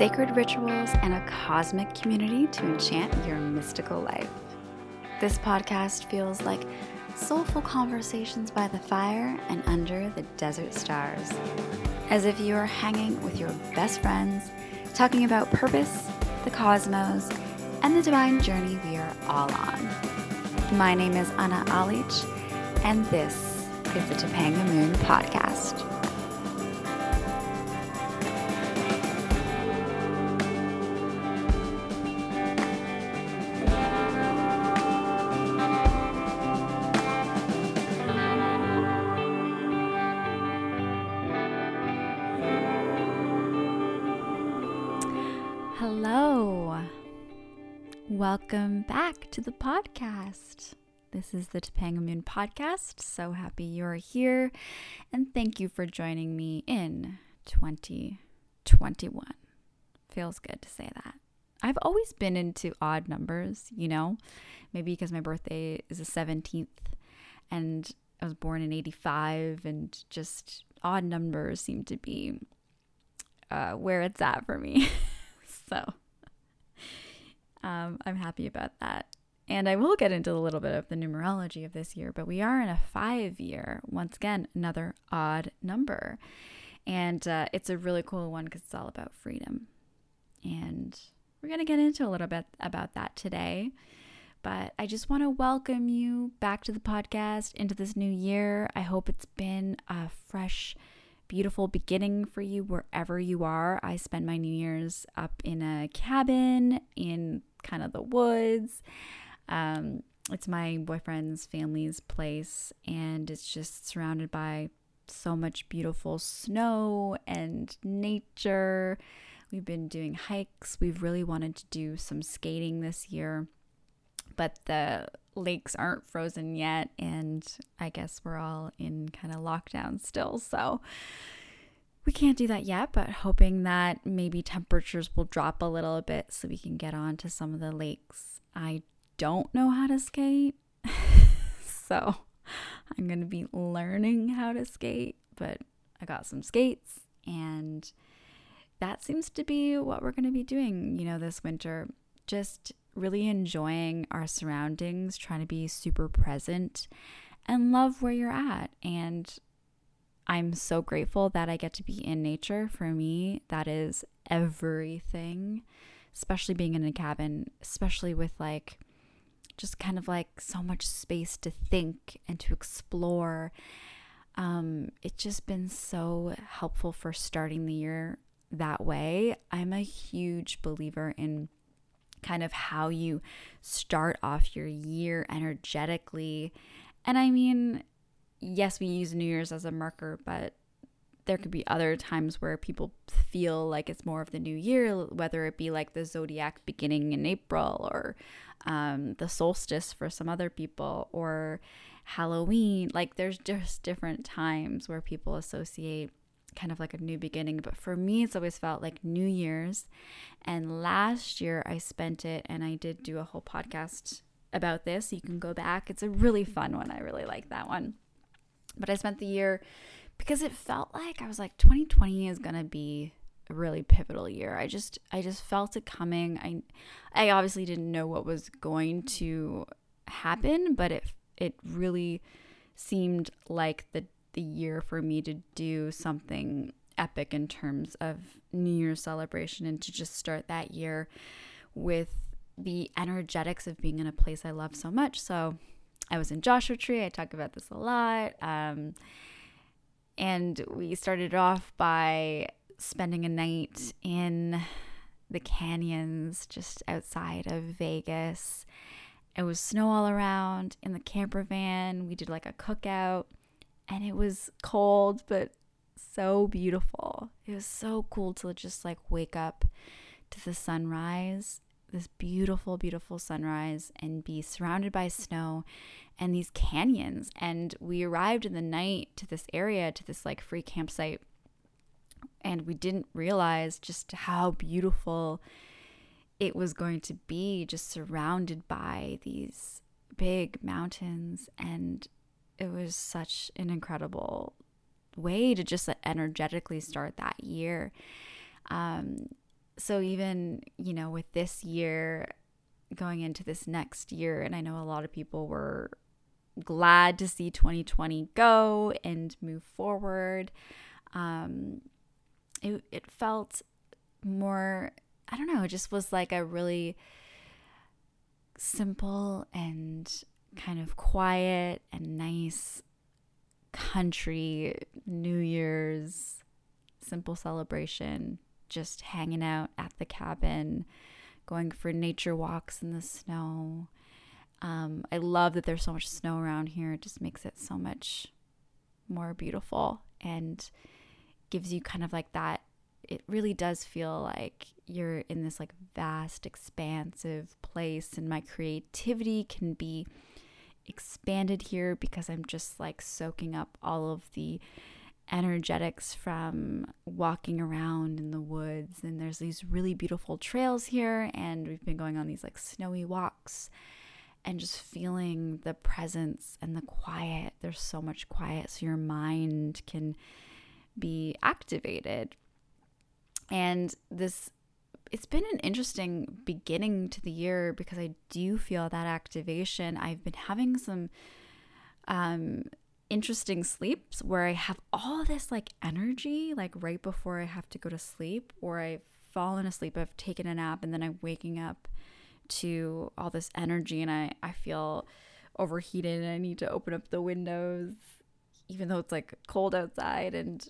sacred rituals, and a cosmic community to enchant your mystical life. This podcast feels like soulful conversations by the fire and under the desert stars. As if you are hanging with your best friends, talking about purpose, the cosmos, and the divine journey we are all on. My name is Anna Alich, and this is the Topanga Moon Podcast. Welcome back to the podcast. This is the Topanga Moon podcast. So happy you're here. And thank you for joining me in 2021. Feels good to say that. I've always been into odd numbers, you know, maybe because my birthday is the 17th and I was born in 85, and just odd numbers seem to be uh, where it's at for me. so um, I'm happy about that. And I will get into a little bit of the numerology of this year, but we are in a five year, once again, another odd number. And uh, it's a really cool one because it's all about freedom. And we're going to get into a little bit about that today. But I just want to welcome you back to the podcast into this new year. I hope it's been a fresh, beautiful beginning for you wherever you are. I spend my New Year's up in a cabin in kind of the woods. Um, it's my boyfriend's family's place, and it's just surrounded by so much beautiful snow and nature. We've been doing hikes. We've really wanted to do some skating this year, but the lakes aren't frozen yet, and I guess we're all in kind of lockdown still. So we can't do that yet, but hoping that maybe temperatures will drop a little bit so we can get on to some of the lakes. I don't know how to skate. so I'm going to be learning how to skate, but I got some skates and that seems to be what we're going to be doing, you know, this winter. Just really enjoying our surroundings, trying to be super present and love where you're at. And I'm so grateful that I get to be in nature. For me, that is everything, especially being in a cabin, especially with like just kind of like so much space to think and to explore. Um, it's just been so helpful for starting the year that way. I'm a huge believer in kind of how you start off your year energetically. And I mean, yes, we use New Year's as a marker, but there could be other times where people feel like it's more of the new year, whether it be like the zodiac beginning in April or um, the solstice for some other people or Halloween. Like there's just different times where people associate kind of like a new beginning. But for me, it's always felt like New Year's. And last year I spent it and I did do a whole podcast about this. You can go back. It's a really fun one. I really like that one. But I spent the year because it felt like I was like 2020 is going to be a really pivotal year. I just I just felt it coming. I I obviously didn't know what was going to happen, but it it really seemed like the the year for me to do something epic in terms of New Year's celebration and to just start that year with the energetics of being in a place I love so much. So I was in Joshua Tree. I talk about this a lot. Um, and we started off by spending a night in the canyons just outside of Vegas. It was snow all around in the camper van. We did like a cookout and it was cold, but so beautiful. It was so cool to just like wake up to the sunrise, this beautiful, beautiful sunrise, and be surrounded by snow and these canyons. And we arrived in the night to this area, to this like free campsite, and we didn't realize just how beautiful it was going to be, just surrounded by these big mountains. And it was such an incredible way to just energetically start that year. Um, so even, you know, with this year going into this next year, and I know a lot of people were glad to see 2020 go and move forward. Um, it, it felt more, I don't know, it just was like a really simple and kind of quiet and nice country New Year's simple celebration, just hanging out at the cabin, going for nature walks in the snow. Um, I love that there's so much snow around here. It just makes it so much more beautiful and gives you kind of like that. It really does feel like you're in this like vast, expansive place, and my creativity can be expanded here because I'm just like soaking up all of the energetics from walking around in the woods. And there's these really beautiful trails here and we've been going on these like snowy walks and just feeling the presence and the quiet. There's so much quiet so your mind can be activated. And this it's been an interesting beginning to the year because I do feel that activation. I've been having some um, interesting sleeps where I have all this like energy, like right before I have to go to sleep, or I've fallen asleep, I've taken a nap, and then I'm waking up to all this energy and I, I feel overheated and I need to open up the windows, even though it's like cold outside. And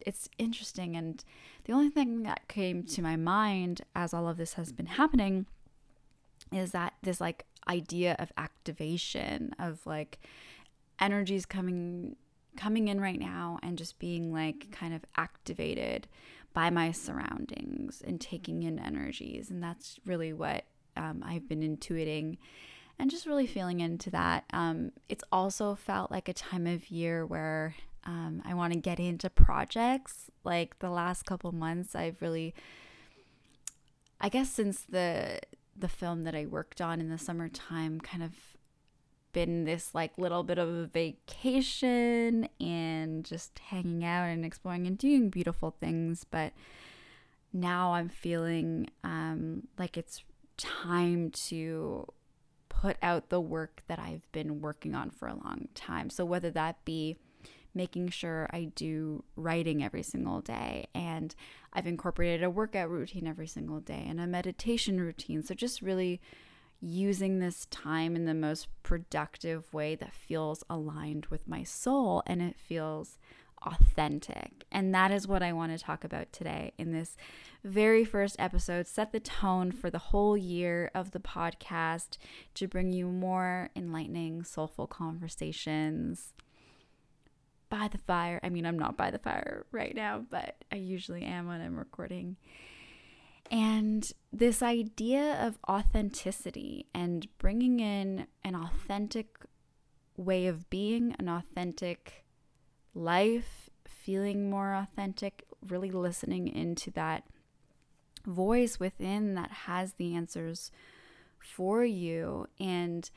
it's interesting. And the only thing that came to my mind as all of this has been happening is that this like idea of activation of like energies coming coming in right now and just being like kind of activated by my surroundings and taking in energies and that's really what um, i've been intuiting and just really feeling into that um, it's also felt like a time of year where um, I want to get into projects. Like the last couple months, I've really, I guess, since the the film that I worked on in the summertime, kind of been this like little bit of a vacation and just hanging out and exploring and doing beautiful things. But now I'm feeling um, like it's time to put out the work that I've been working on for a long time. So whether that be making sure I do writing every single day. And I've incorporated a workout routine every single day and a meditation routine. So just really using this time in the most productive way that feels aligned with my soul and it feels authentic. And that is what I want to talk about today in this very first episode. Set the tone for the whole year of the podcast to bring you more enlightening, soulful conversations by the fire. I mean, I'm not by the fire right now, but I usually am when I'm recording. And this idea of authenticity and bringing in an authentic way of being, an authentic life, feeling more authentic, really listening into that voice within that has the answers for you. And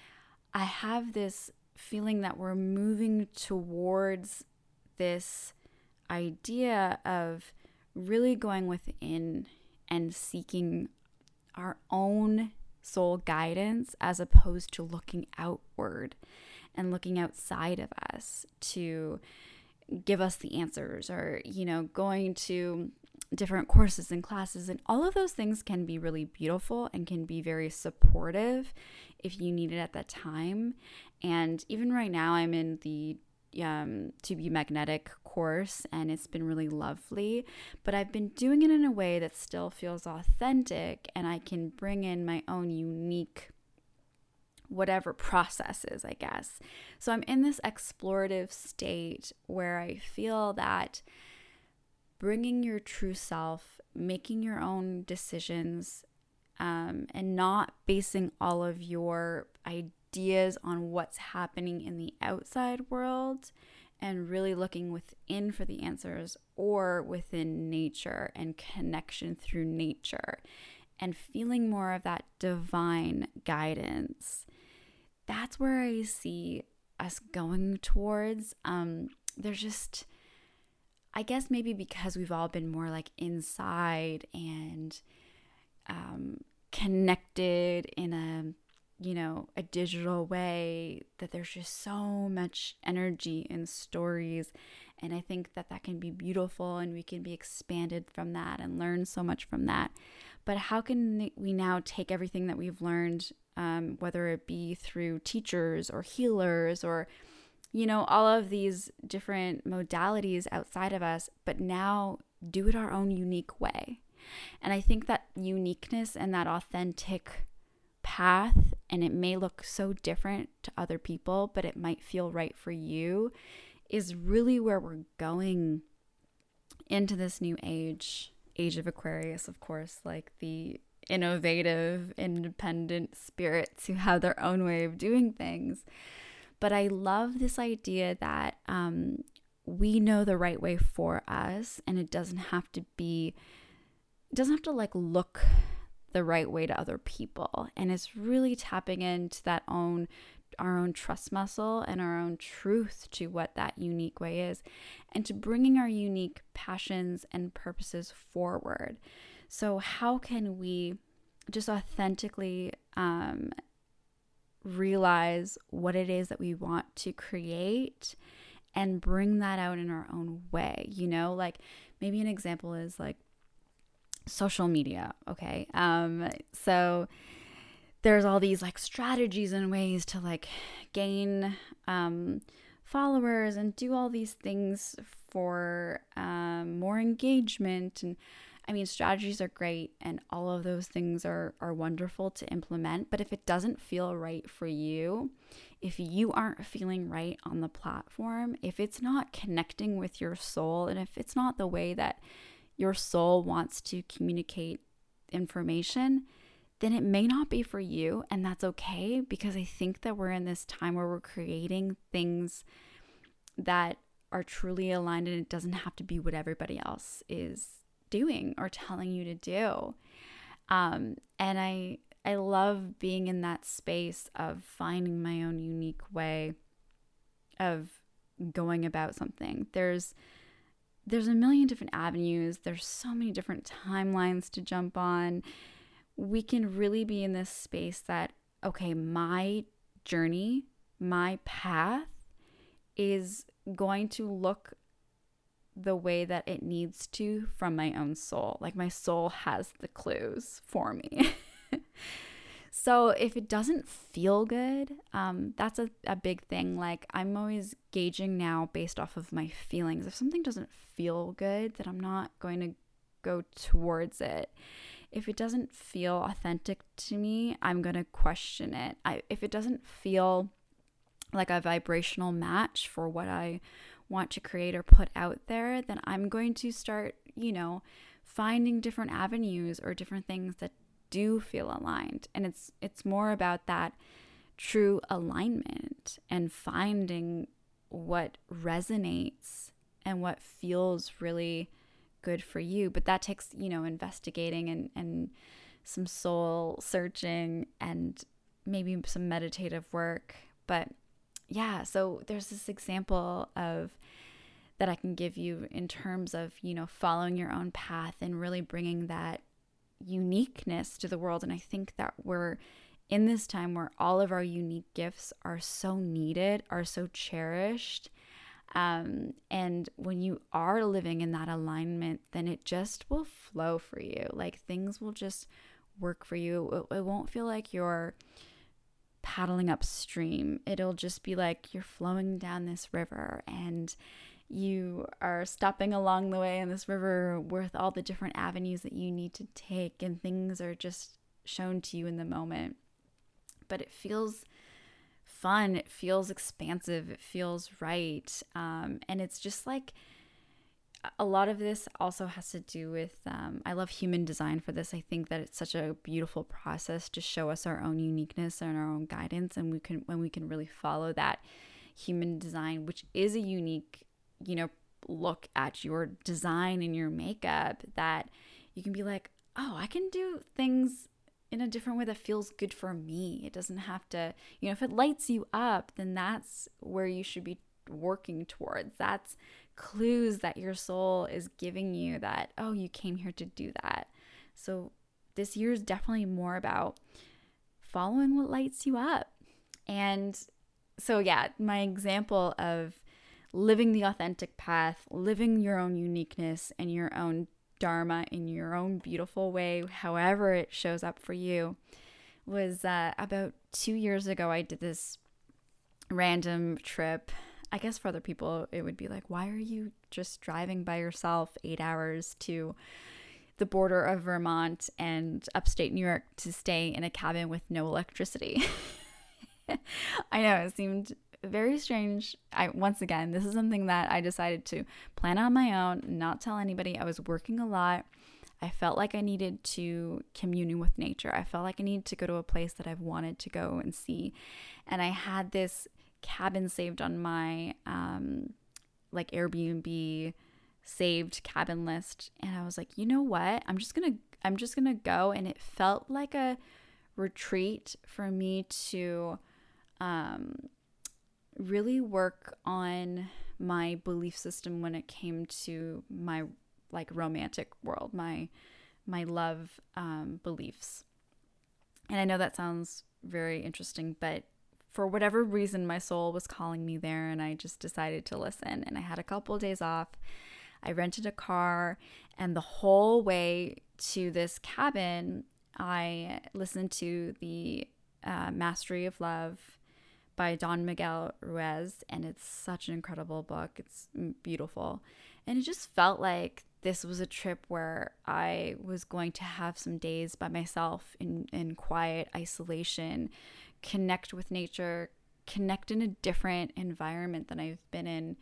I have this feeling that we're moving towards this idea of really going within and seeking our own soul guidance as opposed to looking outward and looking outside of us to give us the answers or you know going to different courses and classes. And all of those things can be really beautiful and can be very supportive if you need it at that time. And even right now, I'm in the um, to be magnetic course and it's been really lovely. But I've been doing it in a way that still feels authentic and I can bring in my own unique whatever processes, I guess. So I'm in this explorative state where I feel that bringing your true self, making your own decisions, um, and not basing all of your ideas ideas on what's happening in the outside world and really looking within for the answers or within nature and connection through nature and feeling more of that divine guidance. That's where I see us going towards. Um, there's just, I guess maybe because we've all been more like inside and um, connected in a you know a digital way that there's just so much energy in stories. And i think that that can be beautiful and we can be expanded from that and learn so much from that. But how can we now take everything that we've learned um, whether it be through teachers or healers or you know all of these different modalities outside of us but now do it our own unique way? And I think that uniqueness and that authentic path, and it may look so different to other people, but it might feel right for you, is really where we're going into this new age, age of Aquarius, of course, like the innovative, independent spirits who have their own way of doing things. But I love this idea that um, we know the right way for us, and it doesn't have to be it doesn't have to like look the right way to other people. And it's really tapping into that own our own trust muscle and our own truth to what that unique way is and to bringing our unique passions and purposes forward. So how can we just authentically um, realize what it is that we want to create and bring that out in our own way you know? Like maybe an example is like social media. Okay. Um, so there's all these like strategies and ways to like gain um, followers and do all these things for um, more engagement and I mean strategies are great and all of those things are are wonderful to implement but if it doesn't feel right for you if you aren't feeling right on the platform if it's not connecting with your soul and if it's not the way that your soul wants to communicate information, then it may not be for you. And that's okay because I think that we're in this time where we're creating things that are truly aligned and it doesn't have to be what everybody else is doing or telling you to do. Um, and I I love being in that space of finding my own unique way of going about something. There's there's a million different avenues, there's so many different timelines to jump on. We can really be in this space that, okay, my journey, my path is going to look the way that it needs to from my own soul. Like my soul has the clues for me. So if it doesn't feel good, um, that's a, a big thing. Like I'm always gauging now based off of my feelings. If something doesn't feel good, that I'm not going to go towards it. If it doesn't feel authentic to me, I'm going to question it. I, if it doesn't feel like a vibrational match for what I want to create or put out there, then I'm going to start, you know, finding different avenues or different things that do feel aligned. And it's it's more about that true alignment and finding what resonates and what feels really good for you. But that takes you know investigating and and some soul searching and maybe some meditative work. But yeah so there's this example of that I can give you in terms of you know following your own path and really bringing that uniqueness to the world. And I think that we're in this time where all of our unique gifts are so needed, are so cherished. Um, and when you are living in that alignment, then it just will flow for you. Like things will just work for you. It, it won't feel like you're paddling upstream. It'll just be like you're flowing down this river and you are stopping along the way in this river with all the different avenues that you need to take, and things are just shown to you in the moment. But it feels fun, it feels expansive, it feels right. Um, and it's just like a lot of this also has to do with um, I love human design for this. I think that it's such a beautiful process to show us our own uniqueness and our own guidance, and we can when we can really follow that human design, which is a unique you know, look at your design and your makeup that you can be like, oh, I can do things in a different way that feels good for me. It doesn't have to, you know, if it lights you up, then that's where you should be working towards. That's clues that your soul is giving you that, oh, you came here to do that. So this year is definitely more about following what lights you up. And so, yeah, my example of living the authentic path, living your own uniqueness and your own dharma in your own beautiful way, however it shows up for you, was uh, about two years ago. I did this random trip. I guess for other people, it would be like, why are you just driving by yourself eight hours to the border of Vermont and upstate New York to stay in a cabin with no electricity? I know it seemed very strange. I once again, this is something that I decided to plan on my own, not tell anybody. I was working a lot. I felt like I needed to commune with nature. I felt like I needed to go to a place that I've wanted to go and see. And I had this cabin saved on my um, like Airbnb saved cabin list and I was like, "You know what? I'm just going to I'm just going to go." And it felt like a retreat for me to um, really work on my belief system when it came to my like romantic world, my my love um, beliefs. And I know that sounds very interesting, but for whatever reason, my soul was calling me there, and I just decided to listen. And I had a couple of days off. I rented a car, and the whole way to this cabin, I listened to the uh, Mastery of Love by Don Miguel Ruiz, and it's such an incredible book. It's beautiful. And it just felt like this was a trip where I was going to have some days by myself in, in quiet isolation, connect with nature, connect in a different environment than I've been in,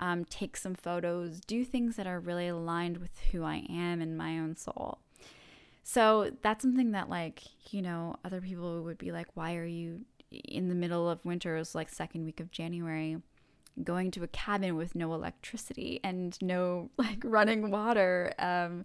um, take some photos, do things that are really aligned with who I am and my own soul. So that's something that, like, you know, other people would be like, why are you in the middle of winter, it was like second week of January, going to a cabin with no electricity and no like running water. Um,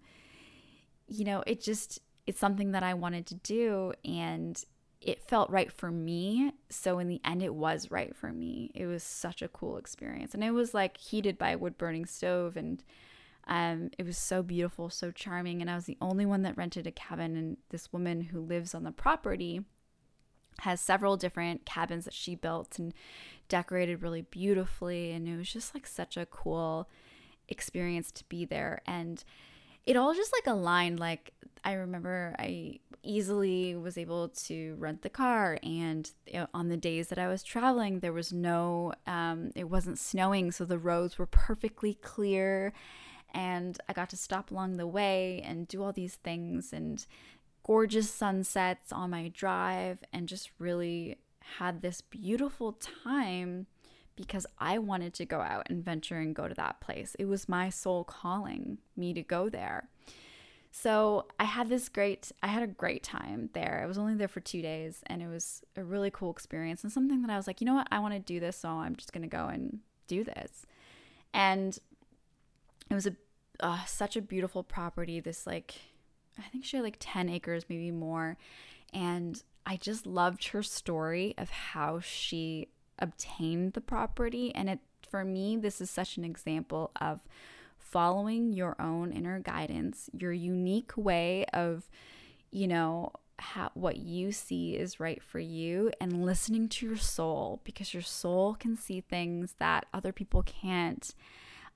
you know, it just it's something that I wanted to do and it felt right for me. So in the end it was right for me. It was such a cool experience. And it was like heated by a wood burning stove and um, it was so beautiful, so charming. And I was the only one that rented a cabin. And this woman who lives on the property has several different cabins that she built and decorated really beautifully and it was just like such a cool experience to be there. And it all just like aligned like i remember i easily was able to rent the car and on the days that i was traveling there was no um, it wasn't snowing so the roads were perfectly clear and i got to stop along the way and do all these things and gorgeous sunsets on my drive and just really had this beautiful time because I wanted to go out and venture and go to that place. It was my soul calling me to go there. So I had this great, I had a great time there. I was only there for two days and it was a really cool experience and something that I was like, you know what, I want to do this, so I'm just going to go and do this. And it was a uh, such a beautiful property, this like I think she had like 10 acres, maybe more. And I just loved her story of how she obtained the property. And it, for me, this is such an example of following your own inner guidance, your unique way of, you know, how, what you see is right for you and listening to your soul because your soul can see things that other people can't.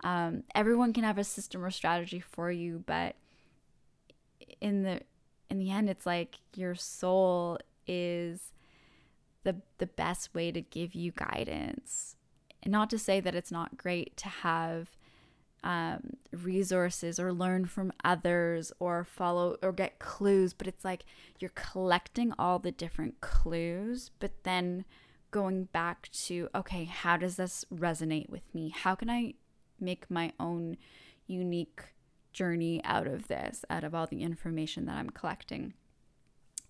Um, everyone can have a system or strategy for you, but in the in the end it's like your soul is the the best way to give you guidance. Not to say that it's not great to have um, resources or learn from others or follow or get clues but it's like you're collecting all the different clues but then going back to okay how does this resonate with me? How can i make my own unique journey out of this, out of all the information that I'm collecting.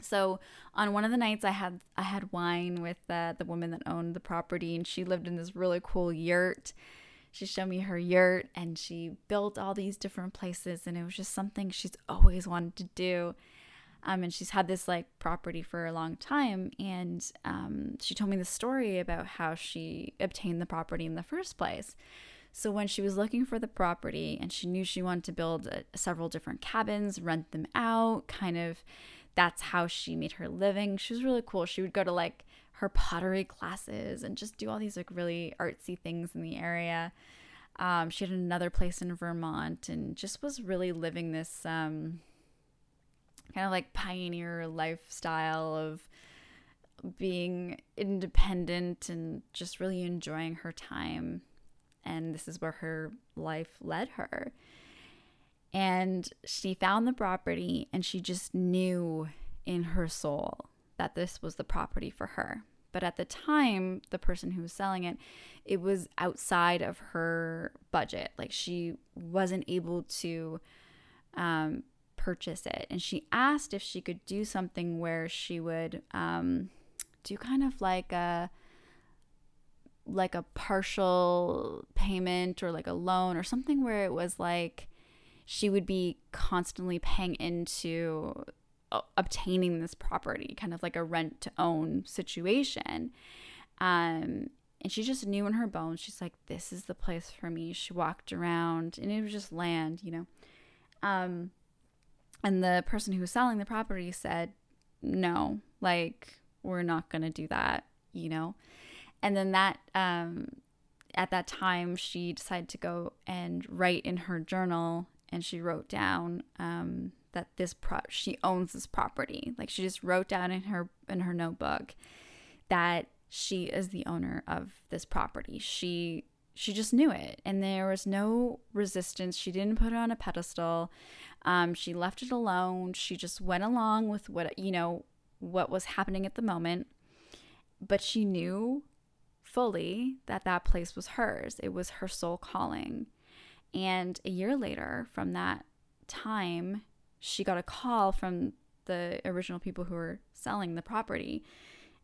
So on one of the nights I had I had wine with uh, the woman that owned the property and she lived in this really cool yurt. She showed me her yurt and she built all these different places and it was just something she's always wanted to do. Um, and she's had this like property for a long time and um, she told me the story about how she obtained the property in the first place. So when she was looking for the property and she knew she wanted to build a, several different cabins, rent them out, kind of that's how she made her living. She was really cool. She would go to like her pottery classes and just do all these like really artsy things in the area. Um, she had another place in Vermont and just was really living this um, kind of like pioneer lifestyle of being independent and just really enjoying her time. And this is where her life led her. And she found the property and she just knew in her soul that this was the property for her. But at the time, the person who was selling it, it was outside of her budget. Like she wasn't able to um, purchase it. And she asked if she could do something where she would um, do kind of like a like a partial payment or like a loan or something where it was like she would be constantly paying into obtaining this property, kind of like a rent to own situation. Um, and she just knew in her bones, she's like, this is the place for me. She walked around and it was just land, you know. Um, and the person who was selling the property said, no, like, we're not going to do that, you know. And then that, um, at that time, she decided to go and write in her journal and she wrote down, um, that this pro she owns this property. Like she just wrote down in her in her notebook that she is the owner of this property. She she just knew it and there was no resistance. She didn't put it on a pedestal. Um, she left it alone. She just went along with what you know what was happening at the moment. But she knew fully that that place was hers. It was her soul calling. And a year later from that time, she got a call from the original people who were selling the property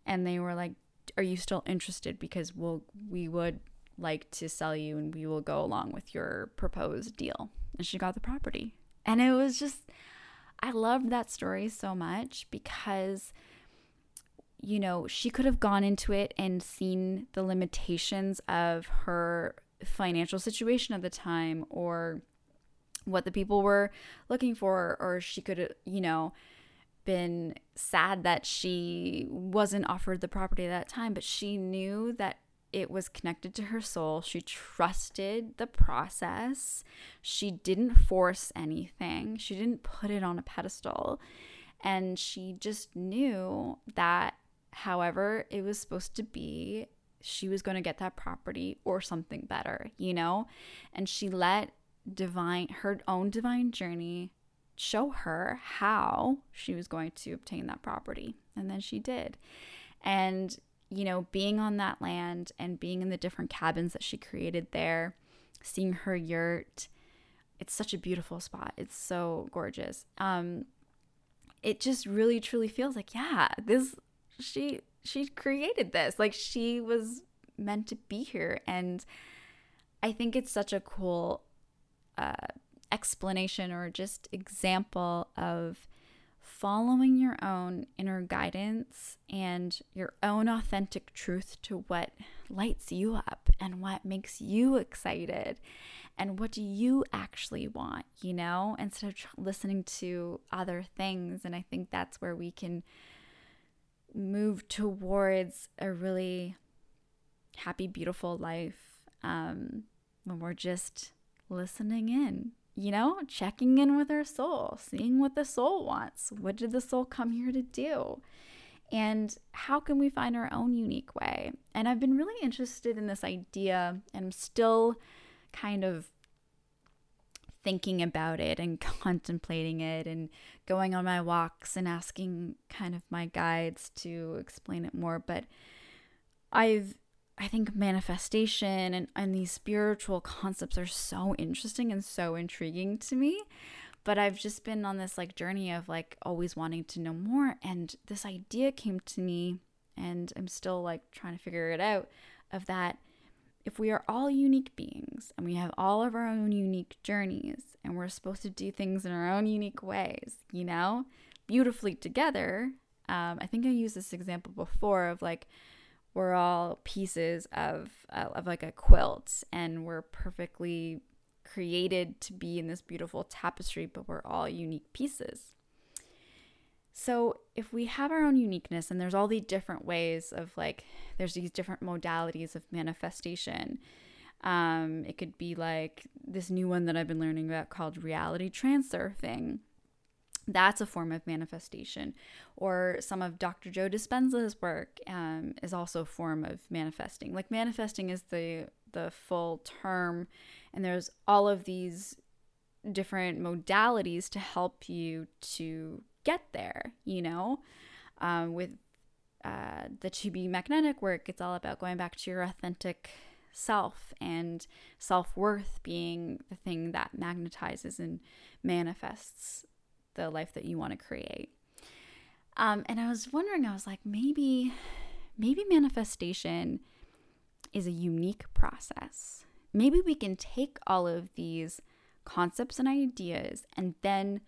and they were like are you still interested because we'll we would like to sell you and we will go along with your proposed deal and she got the property and it was just i loved that story so much because you know she could have gone into it and seen the limitations of her financial situation at the time or what the people were looking for, or she could, you know, been sad that she wasn't offered the property at that time, but she knew that it was connected to her soul. She trusted the process. She didn't force anything, she didn't put it on a pedestal. And she just knew that, however, it was supposed to be, she was going to get that property or something better, you know? And she let divine her own divine journey show her how she was going to obtain that property and then she did. And you know being on that land and being in the different cabins that she created there seeing her yurt it's such a beautiful spot. It's so gorgeous. Um it just really truly feels like yeah this she she created this. Like she was meant to be here. And i think it's such a cool uh, explanation or just example of following your own inner guidance and your own authentic truth to what lights you up and what makes you excited and what do you actually want, you know, instead of listening to other things. And I think that's where we can move towards a really happy, beautiful life um, when we're just listening in, you know, checking in with our soul, seeing what the soul wants. What did the soul come here to do? And how can we find our own unique way? And I've been really interested in this idea and I'm still kind of thinking about it and contemplating it and going on my walks and asking kind of my guides to explain it more. But I've I think manifestation and, and these spiritual concepts are so interesting and so intriguing to me. But I've just been on this like journey of like always wanting to know more. And this idea came to me, and I'm still like trying to figure it out of that if we are all unique beings and we have all of our own unique journeys and we're supposed to do things in our own unique ways, you know, beautifully together. Um, I think I used this example before of like, we're all pieces of uh, of like a quilt and we're perfectly created to be in this beautiful tapestry but we're all unique pieces so if we have our own uniqueness and there's all these different ways of like there's these different modalities of manifestation um, it could be like this new one that i've been learning about called reality transurfing that's a form of manifestation. Or some of Dr. Joe Dispenza's work um, is also a form of manifesting. Like manifesting is the the full term, and there's all of these different modalities to help you to get there. You know, um, with uh, the to be magnetic work, it's all about going back to your authentic self and self worth being the thing that magnetizes and manifests the life that you want to create. Um, and I was wondering, I was like, maybe, maybe manifestation is a unique process. Maybe we can take all of these concepts and ideas and then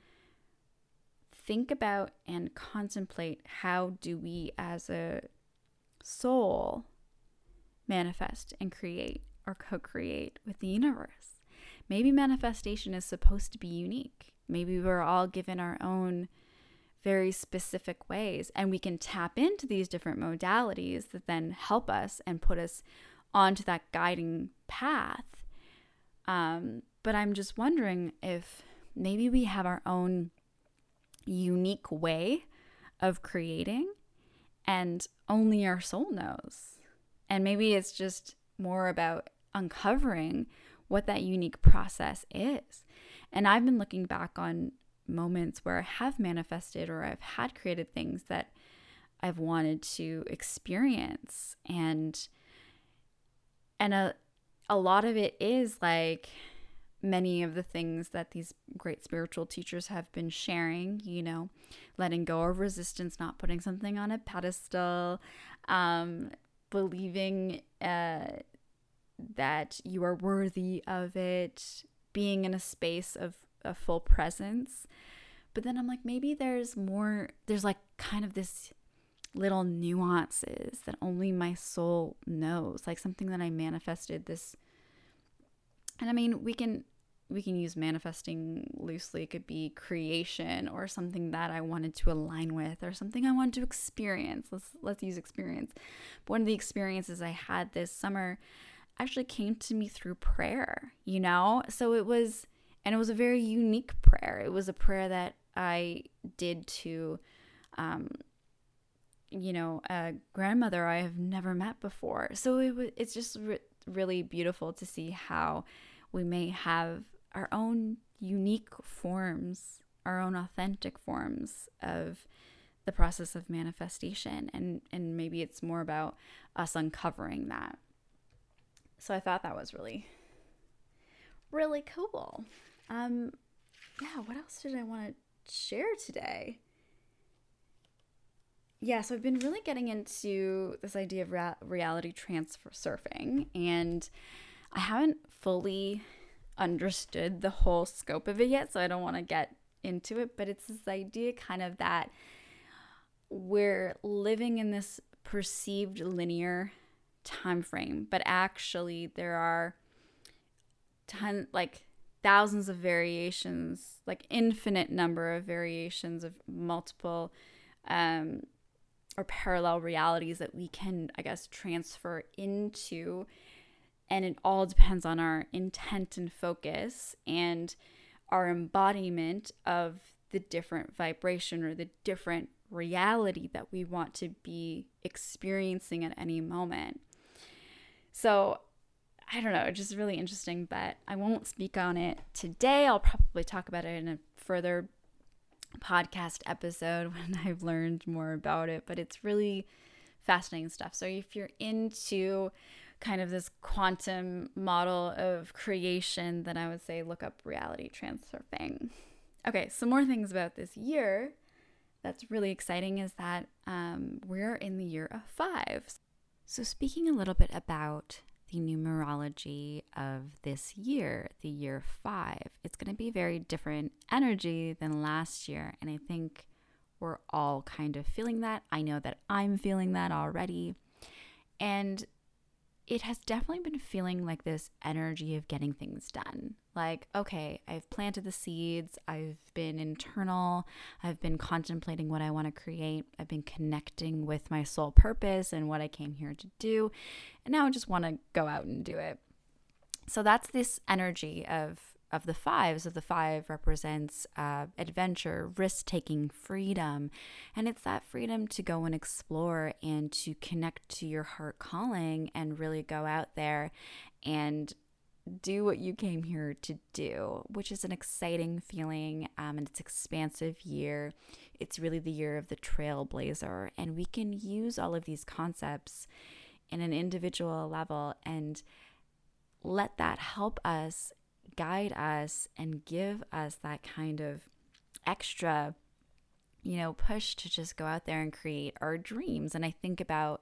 think about and contemplate how do we as a soul manifest and create or co-create with the universe. Maybe manifestation is supposed to be unique. Maybe we're all given our own very specific ways, and we can tap into these different modalities that then help us and put us onto that guiding path. Um, but I'm just wondering if maybe we have our own unique way of creating, and only our soul knows. And maybe it's just more about uncovering what that unique process is. And I've been looking back on moments where I have manifested or I've had created things that I've wanted to experience and and a a lot of it is like many of the things that these great spiritual teachers have been sharing, you know, letting go of resistance, not putting something on a pedestal, um, believing uh, that you are worthy of it, being in a space of a full presence. But then I'm like, maybe there's more, there's like kind of this little nuances that only my soul knows, like something that I manifested this. And I mean, we can we can use manifesting loosely. It could be creation or something that I wanted to align with or something I wanted to experience. Let's let's use experience. But one of the experiences I had this summer actually came to me through prayer, you know? So it was, and it was a very unique prayer. It was a prayer that I did to, um, you know, a grandmother I have never met before. So it was, it's just re- really beautiful to see how we may have our own unique forms, our own authentic forms of the process of manifestation and and maybe it's more about us uncovering that so I thought that was really, really cool. Um, yeah, what else did I want to share today? Yeah, so I've been really getting into this idea of ra- reality transfer surfing, and I haven't fully understood the whole scope of it yet, so I don't want to get into it, but it's this idea kind of that we're living in this perceived linear time frame, but actually there are ton like thousands of variations, like infinite number of variations of multiple um, or parallel realities that we can, I guess, transfer into. And it all depends on our intent and focus and our embodiment of the different vibration or the different reality that we want to be experiencing at any moment. So I don't know, it's just really interesting, but I won't speak on it today. I'll probably talk about it in a further podcast episode when I've learned more about it, but it's really fascinating stuff. So if you're into kind of this quantum model of creation, then I would say look up reality transurfing. Okay, some more things about this year that's really exciting is that um, we're in the year of five. So, speaking a little bit about the numerology of this year, the year five, it's going to be very different energy than last year. And I think we're all kind of feeling that. I know that I'm feeling that already. And it has definitely been feeling like this energy of getting things done. Like, okay, I've planted the seeds, I've been internal, I've been contemplating what I want to create, I've been connecting with my soul purpose and what I came here to do, and now I just want to go out and do it. So that's this energy of of the fives of the five represents uh, adventure risk-taking freedom. And it's that freedom to go and explore and to connect to your heart calling and really go out there and do what you came here to do which is an exciting feeling um, and it's expansive year. It's really the year of the trailblazer and we can use all of these concepts in an individual level and let that help us guide us and give us that kind of extra, you know, push to just go out there and create our dreams. And I think about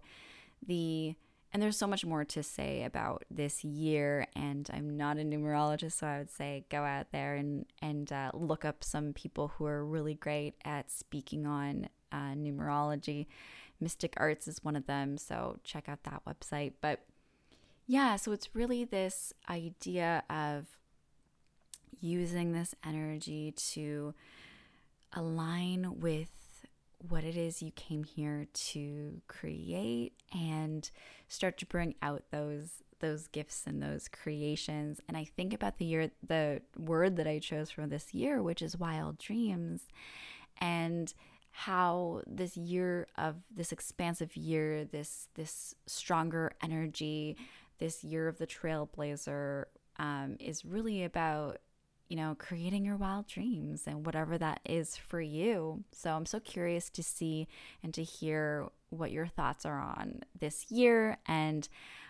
the, and there's so much more to say about this year. And I'm not a numerologist, so I would say go out there and and uh, look up some people who are really great at speaking on uh, numerology. Mystic Arts is one of them, so check out that website. But yeah, so it's really this idea of using this energy to align with what it is you came here to create and start to bring out those those gifts and those creations. And i think about the year the word that i chose for this year which is wild dreams and how this year of this expansive year this this stronger energy this year of the trailblazer um, is really about you know, creating your wild dreams and whatever that is for you. So I'm so curious to see and to hear what your thoughts are on this year. And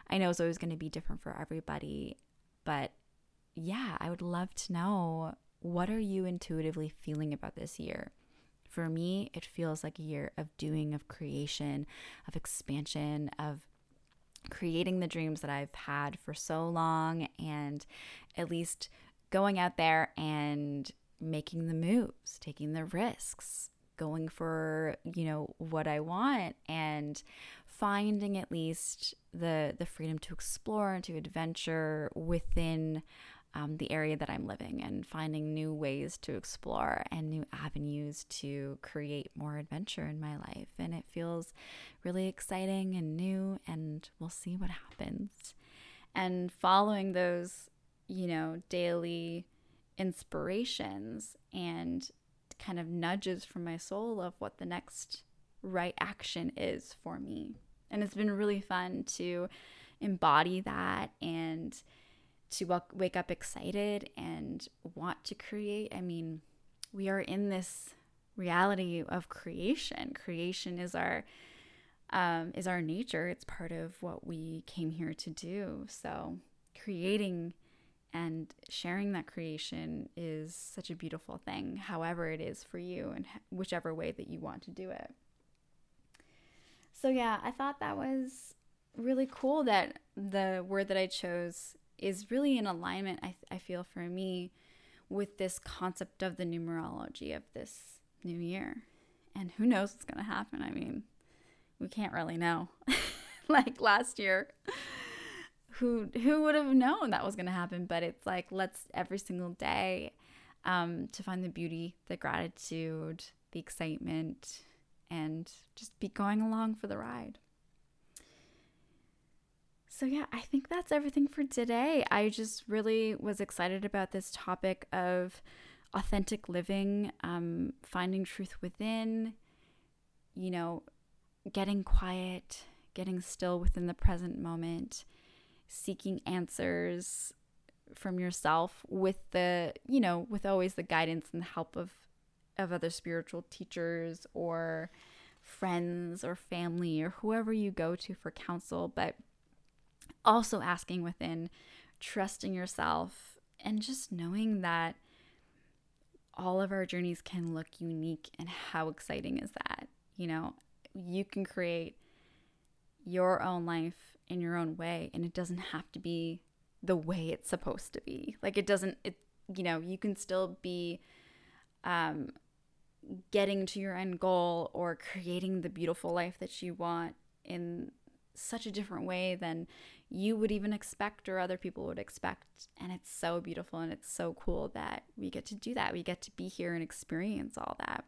I know it's always going to be different for everybody, but yeah, I would love to know what are you intuitively feeling about this year? For me, it feels like a year of doing, of creation, of expansion, of creating the dreams that I've had for so long and at least going out there and making the moves, taking the risks, going for, you know, what I want and finding at least the the freedom to explore and to adventure within um, the area that I'm living and finding new ways to explore and new avenues to create more adventure in my life. And it feels really exciting and new, and we'll see what happens. And following those you know, daily inspirations and kind of nudges from my soul of what the next right action is for me. And it's been really fun to embody that and to wake up excited and want to create. I mean, we are in this reality of creation. Creation is our um, is our nature. It's part of what we came here to do. So creating and sharing that creation is such a beautiful thing, however, it is for you and whichever way that you want to do it. So, yeah, I thought that was really cool that the word that I chose is really in alignment, I, I feel, for me with this concept of the numerology of this new year. And who knows what's going to happen? I mean, we can't really know. like last year who who would have known that was going to happen? But it's like let's every single day um, to find the beauty the gratitude the excitement and just be going along for the ride. So yeah i think that's everything for today. I just really was excited about this topic of authentic living um, finding truth within you know getting quiet getting still within the present moment seeking answers from yourself with the, you know, with always the guidance and help of of other spiritual teachers or friends or family or whoever you go to for counsel, but also asking within, trusting yourself, and just knowing that all of our journeys can look unique and how exciting is that? You know, you can create your own life in your own way and it doesn't have to be the way it's supposed to be like it doesn't it you know you can still be um getting to your end goal or creating the beautiful life that you want in such a different way than you would even expect or other people would expect. And it's so beautiful and it's so cool that we get to do that. We get to be here and experience all that.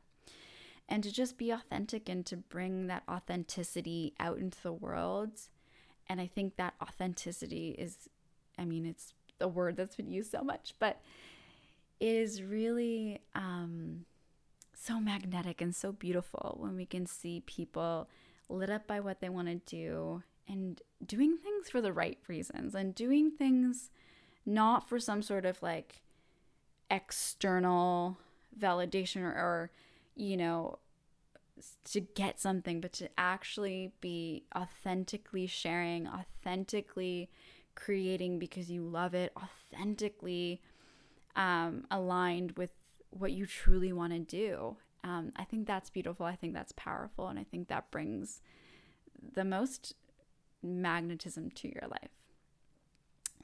And to just be authentic and to bring that authenticity out into the world. And I think that authenticity is, I mean, it's a word that's been used so much, but it is really um, so magnetic and so beautiful when we can see people lit up by what they want to do and doing things for the right reasons and doing things not for some sort of like external validation or, or you know to get something but to actually be authentically sharing authentically creating because you love it authentically um, aligned with what you truly want to do um, I think that's beautiful. I think that's powerful. And I think that brings the most magnetism to your life.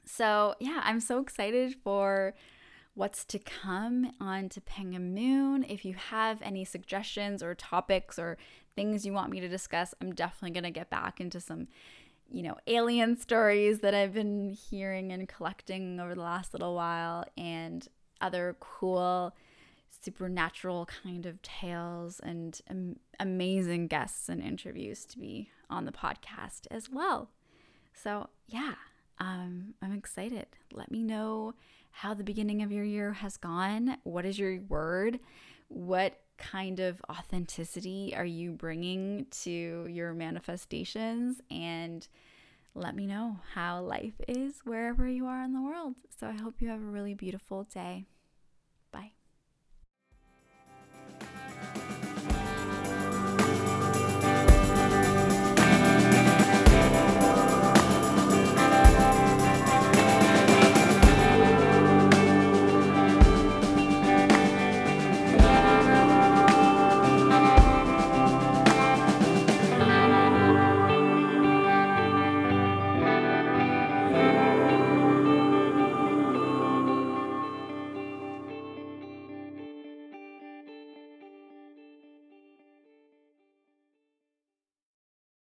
So, yeah, I'm so excited for what's to come on Topanga Moon. If you have any suggestions or topics or things you want me to discuss, I'm definitely going to get back into some, you know, alien stories that I've been hearing and collecting over the last little while and other cool supernatural kind of tales and am- amazing guests and interviews to be on the podcast as well. So, yeah, um, I'm excited. Let me know how the beginning of your year has gone. What is your word? What kind of authenticity are you bringing to your manifestations? And let me know how life is wherever you are in the world. So, I hope you have a really beautiful day.